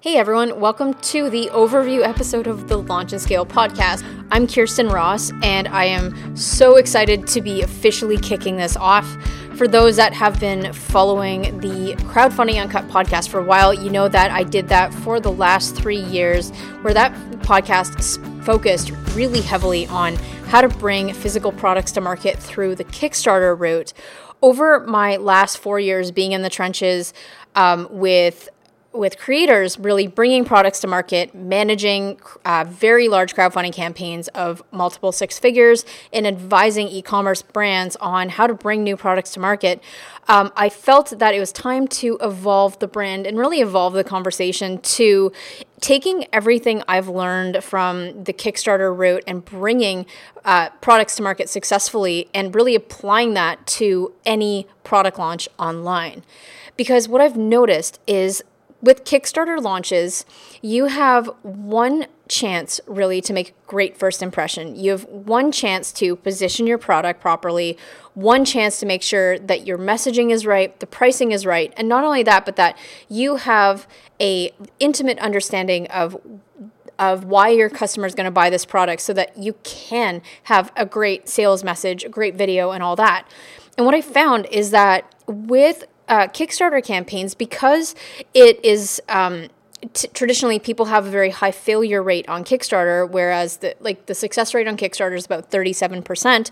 Hey everyone, welcome to the overview episode of the Launch and Scale podcast. I'm Khierstyn Ross, and I am so excited to be officially kicking this off. For those that have been following the Crowdfunding Uncut podcast for a while, you know that I did that for the last three years, where that podcast focused really heavily on how to bring physical products to market through the Kickstarter route. Over my last four years being in the trenches um, with with creators really bringing products to market, managing uh, very large crowdfunding campaigns of multiple six figures, and advising e commerce brands on how to bring new products to market, um, I felt that it was time to evolve the brand and really evolve the conversation to taking everything I've learned from the Kickstarter route and bringing uh, products to market successfully and really applying that to any product launch online. Because what I've noticed is with Kickstarter launches, you have one chance really to make great first impression. You have one chance to position your product properly, one chance to make sure that your messaging is right, the pricing is right, and not only that, but that you have a intimate understanding of of why your customer is going to buy this product so that you can have a great sales message, a great video and all that. And what I found is that with uh, Kickstarter campaigns because it is um, t- traditionally people have a very high failure rate on Kickstarter, whereas the like the success rate on Kickstarter is about thirty seven percent.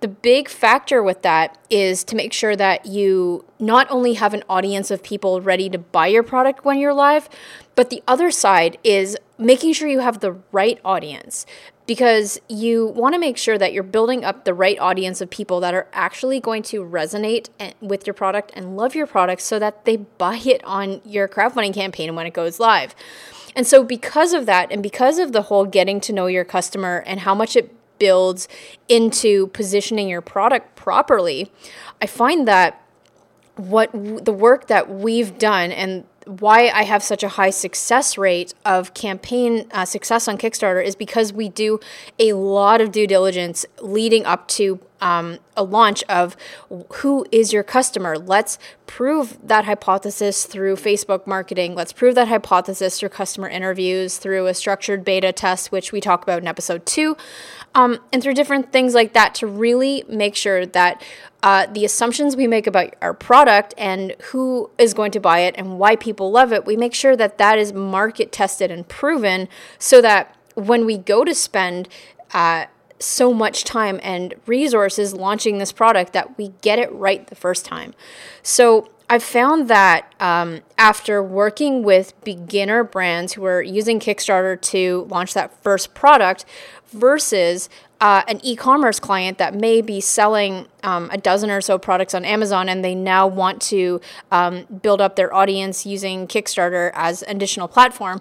The big factor with that is to make sure that you not only have an audience of people ready to buy your product when you're live, but the other side is making sure you have the right audience because you want to make sure that you're building up the right audience of people that are actually going to resonate with your product and love your product so that they buy it on your crowdfunding campaign when it goes live. And so, because of that, and because of the whole getting to know your customer and how much it builds into positioning your product properly, I find that what the work that we've done and why I have such a high success rate of campaign uh, success on Kickstarter is because we do a lot of due diligence leading up to um, a launch of who is your customer. Let's prove that hypothesis through Facebook marketing. Let's prove that hypothesis through customer interviews, through a structured beta test, which we talk about in episode two, um, and through different things like that to really make sure that uh, the assumptions we make about our product and who is going to buy it and why people love it, we make sure that that is market tested and proven so that when we go to spend uh, so much time and resources launching this product that we get it right the first time. So I've found that um, after working with beginner brands who are using Kickstarter to launch that first product versus uh, an e-commerce client that may be selling um, a dozen or so products on Amazon and they now want to um, build up their audience using Kickstarter as an additional platform,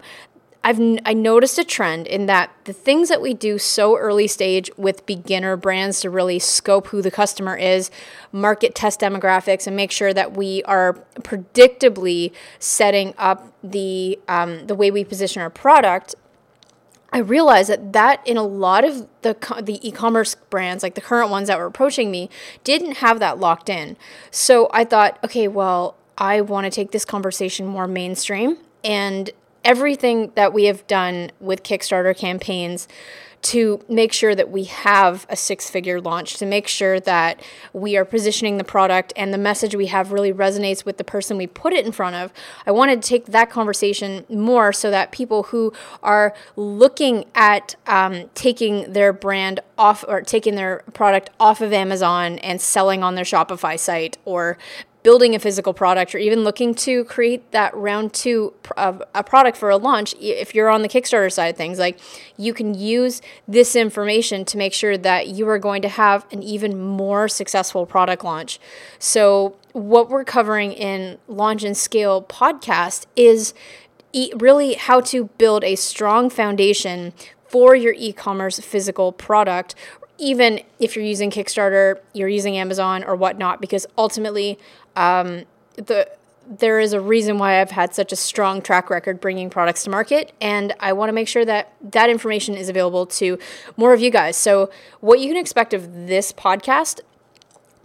I've I noticed a trend in that the things that we do so early stage with beginner brands to really scope who the customer is, market test demographics, and make sure that we are predictably setting up the um, the way we position our product. I realized that that in a lot of the the e-commerce brands, like the current ones that were approaching me, didn't have that locked in. So I thought, okay, well, I want to take this conversation more mainstream and everything that we have done with Kickstarter campaigns to make sure that we have a six figure launch, to make sure that we are positioning the product and the message we have really resonates with the person we put it in front of. I wanted to take that conversation more so that people who are looking at um, taking their brand off or taking their product off of Amazon and selling on their Shopify site or building a physical product or even looking to create that round two of a product for a launch, if you're on the Kickstarter side of things, like you can use this information to make sure that you are going to have an even more successful product launch. So, what we're covering in Launch and Scale podcast is really how to build a strong foundation for your e commerce physical product even if you're using Kickstarter, you're using Amazon or whatnot, because ultimately, um, the there is a reason why I've had such a strong track record bringing products to market, and I want to make sure that that information is available to more of you guys. So, what you can expect of this podcast,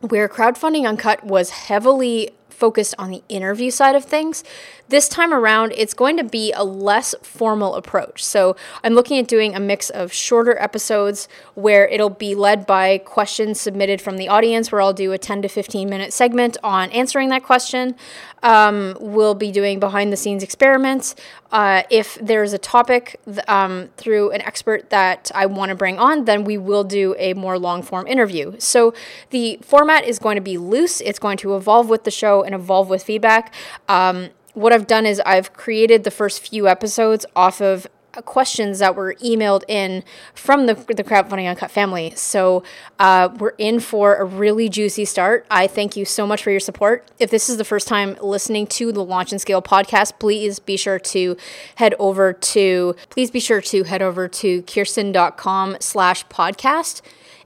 where crowdfunding uncut was heavily focused on the interview side of things. This time around, it's going to be a less formal approach. So I'm looking at doing a mix of shorter episodes where it'll be led by questions submitted from the audience, where I'll do a 10 to 15 minute segment on answering that question. Um, we'll be doing behind the scenes experiments. Uh, if there's a topic um, through an expert that I want to bring on, then we will do a more long form interview. So the format is going to be loose, it's going to evolve with the show and evolve with feedback. Um, what I've done is I've created the first few episodes off of questions that were emailed in from the, the crowdfunding uncut family. So uh, we're in for a really juicy start. I thank you so much for your support. If this is the first time listening to the launch and scale podcast please be sure to head over to please be sure to head over to khierstyn.com slash podcast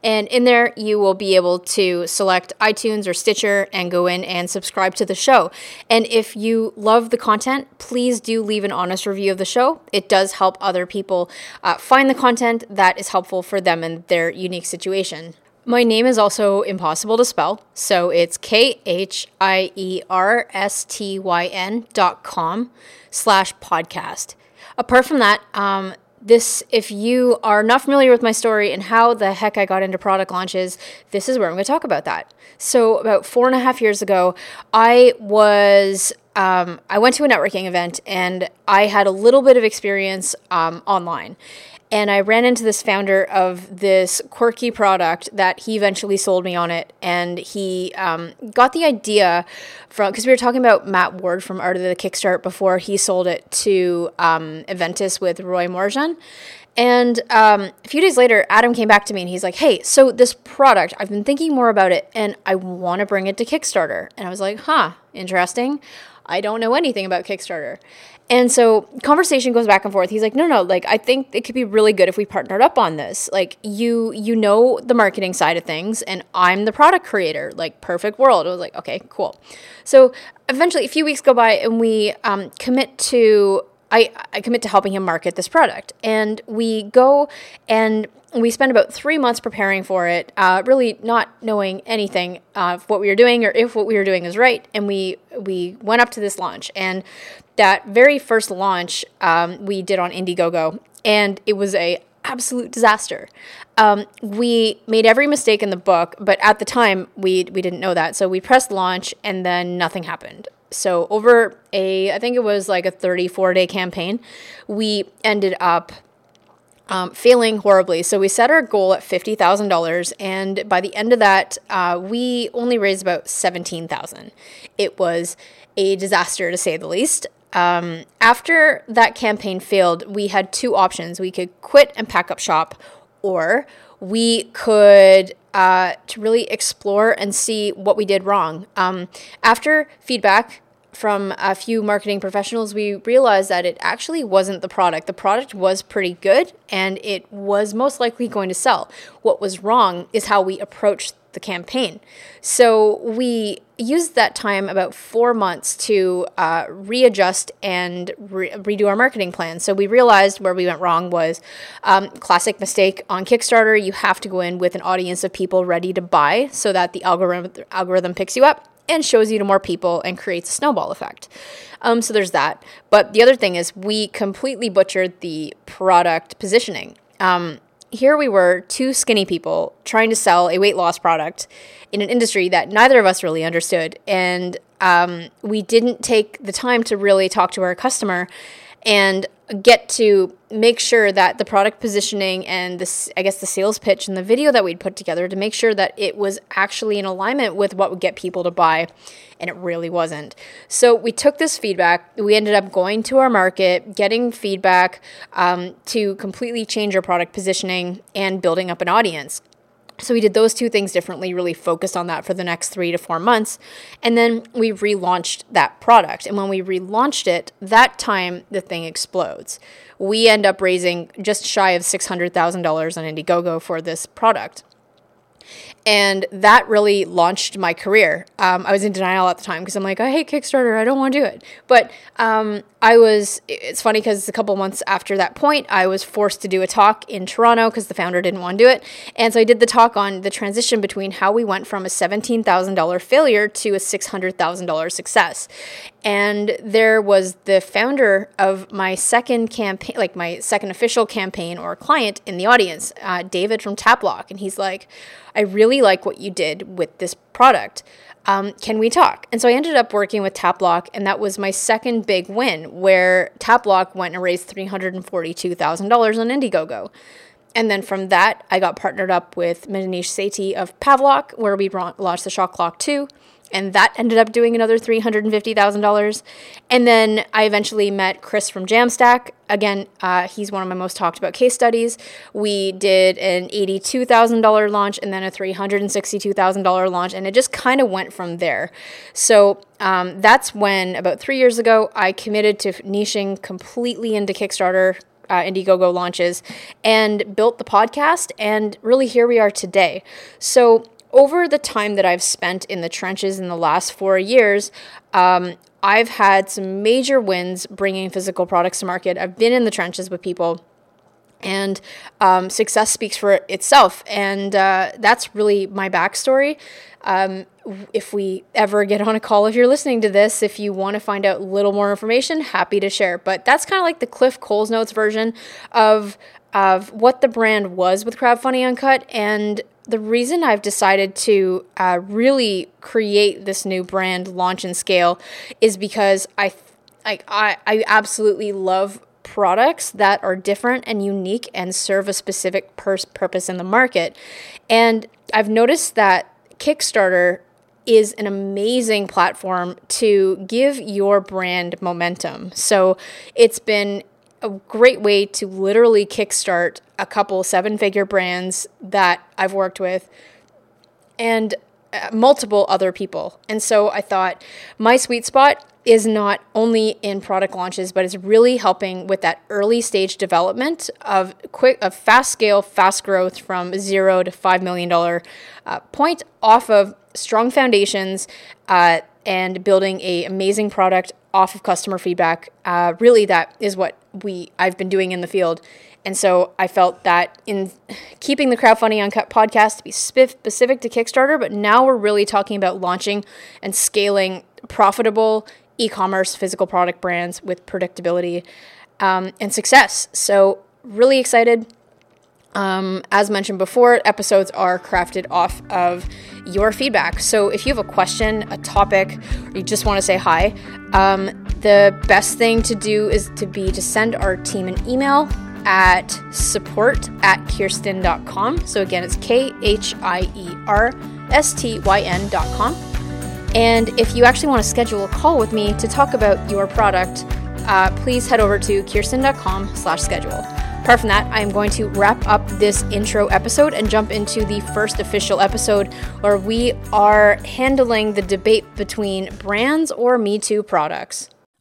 and in there, you will be able to select iTunes or Stitcher and go in and subscribe to the show. And if you love the content, please do leave an honest review of the show. It does help other people uh, find the content that is helpful for them in their unique situation. My name is also impossible to spell, so it's K H I E R S T Y N dot com slash podcast. Apart from that, um, this if you are not familiar with my story and how the heck I got into product launches, this is where I'm going to talk about that. So about four and a half years ago, I was um, I went to a networking event and I had a little bit of experience um, online and I ran into this founder of this quirky product that he eventually sold me on it. And he um, got the idea from because we were talking about Matt Ward from Art of the Kickstart before he sold it to um, with Roy Morejon. And um, a few days later, Adam came back to me and he's like, Hey, so this product, I've been thinking more about it and I want to bring it to Kickstarter. And I was like, Huh, interesting. I don't know anything about Kickstarter. And so conversation goes back and forth. He's like, "No, no, like I think it could be really good if we partnered up on this. Like you you know the marketing side of things and I'm the product creator. Like perfect world." I was like, "Okay, cool." So eventually a few weeks go by and we um, commit to I, I commit to helping him market this product. And we go and we spent about three months preparing for it, uh, really not knowing anything of what we were doing or if what we were doing is right. And we we went up to this launch, and that very first launch um, we did on Indiegogo, and it was a absolute disaster. Um, we made every mistake in the book, but at the time we we didn't know that, so we pressed launch, and then nothing happened. So over a, I think it was like a 34 day campaign, we ended up um, failing horribly. So we set our goal at fifty thousand dollars, and by the end of that, uh, we only raised about seventeen thousand. It was a disaster to say the least. Um, after that campaign failed, we had two options: we could quit and pack up shop, or we could uh, to really explore and see what we did wrong. Um, after feedback from a few marketing professionals, we realized that it actually wasn't the product. The product was pretty good and it was most likely going to sell. What was wrong is how we approached the campaign. So we used that time about four months to uh, readjust and re- redo our marketing plan. So we realized where we went wrong was um, classic mistake on Kickstarter. You have to go in with an audience of people ready to buy so that the algorithm algorithm picks you up and shows you to more people and creates a snowball effect. Um, so there's that. But the other thing is, we completely butchered the product positioning. Um, here we were, two skinny people trying to sell a weight loss product in an industry that neither of us really understood. And um, we didn't take the time to really talk to our customer and get to make sure that the product positioning and this I guess the sales pitch and the video that we'd put together to make sure that it was actually in alignment with what would get people to buy and it really wasn't. So we took this feedback, we ended up going to our market, getting feedback um, to completely change our product positioning and building up an audience. So we did those two things differently, really focused on that for the next three to four months. And then we relaunched that product. And when we relaunched it, that time the thing explodes. We end up raising just shy of $600,000 on Indiegogo for this product. And that really launched my career. Um, I was in denial at the time because I'm like, I hate Kickstarter. I don't want to do it. But um, I was, it's funny because a couple months after that point, I was forced to do a talk in Toronto because the founder didn't want to do it. And so I did the talk on the transition between how we went from a $17,000 failure to a $600,000 success. And there was the founder of my second campaign, like my second official campaign or client in the audience, uh, David from Tapplock. And he's like, I really like what you did with this product um, can we talk? And so I ended up working with Tapplock, and that was my second big win, where Tapplock went and raised $342,000 on Indiegogo. And then from that, I got partnered up with Maneesh Sethi of Pavlok, where we launched the Shock Clock 2 and that ended up doing another $350,000. And then I eventually met Chris from Jamstack. Again, uh, he's one of my most talked about case studies. We did an $82,000 launch and then a $362,000 launch, and it just kind of went from there. So um, that's when, about three years ago, I committed to niching completely into Kickstarter. Uh, Indiegogo launches and built the podcast, and really here we are today. So, over the time that I've spent in the trenches in the last four years, um, I've had some major wins bringing physical products to market. I've been in the trenches with people. And um, success speaks for itself. And uh, that's really my backstory. Um, if we ever get on a call, if you're listening to this, if you want to find out a little more information, happy to share. But that's kind of like the Cliff Coles Notes version of of what the brand was with Crab Crowdfunding Uncut and the reason I've decided to uh, really create this new brand, launch and scale, is because I, like, I, I absolutely love products that are different and unique and serve a specific pers- purpose in the market. And I've noticed that Kickstarter is an amazing platform to give your brand momentum. So it's been a great way to literally kickstart a couple seven figure brands that I've worked with and uh, multiple other people. And so I thought my sweet spot is not only in product launches, but it's really helping with that early stage development of quick, of fast scale, fast growth from zero to five million dollar uh, point off of strong foundations uh, and building a amazing product off of customer feedback. Uh, really, that is what we I've been doing in the field. And so I felt that in keeping the crowdfunding uncut podcast to be specific to Kickstarter, but now we're really talking about launching and scaling profitable e-commerce physical product brands with predictability um, and success. So really excited. Um, as mentioned before, episodes are crafted off of your feedback. So if you have a question, a topic, or you just want to say hi, um, the best thing to do is to be to send our team an email at support at khierstyn.com. So again, it's K H I E R S T Y N.com. And if you actually want to schedule a call with me to talk about your product, uh, please head over to khierstyn.com slash schedule. Apart from that, I am going to wrap up this intro episode and jump into the first official episode where we are handling the debate between brands or Me Too products.